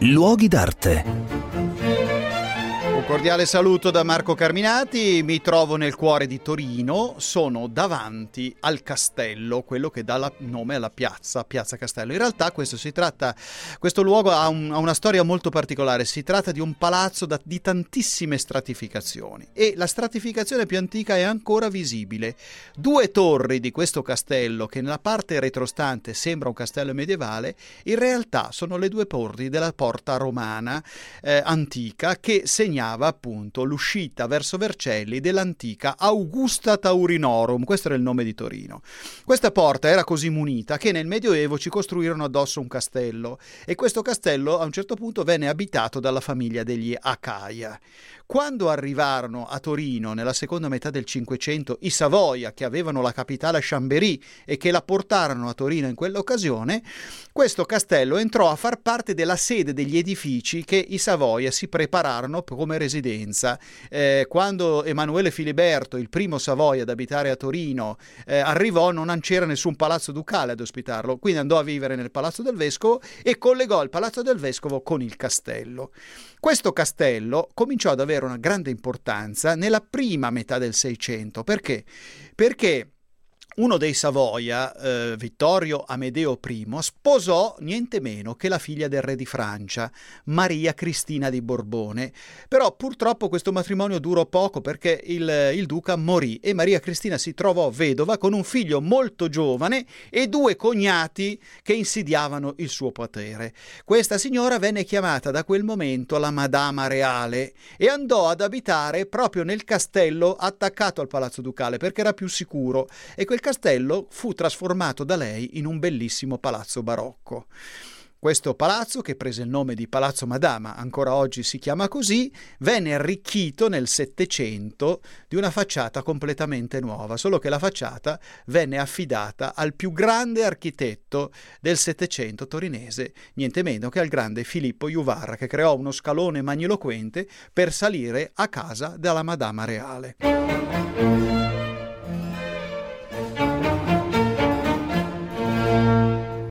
Luoghi d'arte. Cordiale saluto da Marco Carminati, mi trovo nel cuore di Torino, sono davanti al castello, quello che dà nome alla piazza, Piazza Castello. In realtà questo, tratta, questo luogo ha, un, ha, una storia molto particolare, si tratta di un palazzo da, di tantissime stratificazioni e la stratificazione più antica è ancora visibile. Due torri di questo castello, che nella parte retrostante sembra un castello medievale, in realtà sono le due torri della porta romana eh, antica che segnava segnava appunto l'uscita verso Vercelli dell'antica Augusta Taurinorum, questo era il nome di Torino. Questa porta era così munita che nel Medioevo ci costruirono addosso un castello e questo castello a un certo punto venne abitato dalla famiglia degli Acaia. Quando arrivarono a Torino nella seconda metà del Cinquecento i Savoia, che avevano la capitale a Chambéry e che la portarono a Torino in quell'occasione, questo castello entrò a far parte della sede degli edifici che i Savoia si prepararono come residenza. Eh, quando Emanuele Filiberto, il primo Savoia ad abitare a Torino, eh, arrivò, non c'era nessun palazzo ducale ad ospitarlo, quindi andò a vivere nel palazzo del vescovo e collegò il palazzo del vescovo con il castello. Questo castello cominciò ad avere una grande importanza nella prima metà del Seicento. Perché? Perché uno dei Savoia, eh, Vittorio Amedeo I, sposò niente meno che la figlia del re di Francia, Maria Cristina di Borbone. Però purtroppo questo matrimonio durò poco perché il, il duca morì e Maria Cristina si trovò vedova con un figlio molto giovane e due cognati che insidiavano il suo potere. Questa signora venne chiamata da quel momento la Madama Reale e andò ad abitare proprio nel castello attaccato al palazzo ducale perché era più sicuro e quel castello fu trasformato da lei in un bellissimo palazzo barocco. Questo palazzo, che prese il nome di Palazzo Madama, ancora oggi si chiama così, venne arricchito nel Settecento di una facciata completamente nuova, solo che la facciata venne affidata al più grande architetto del Settecento torinese, niente meno che al grande Filippo Juvarra, che creò uno scalone magniloquente per salire a casa della Madama Reale.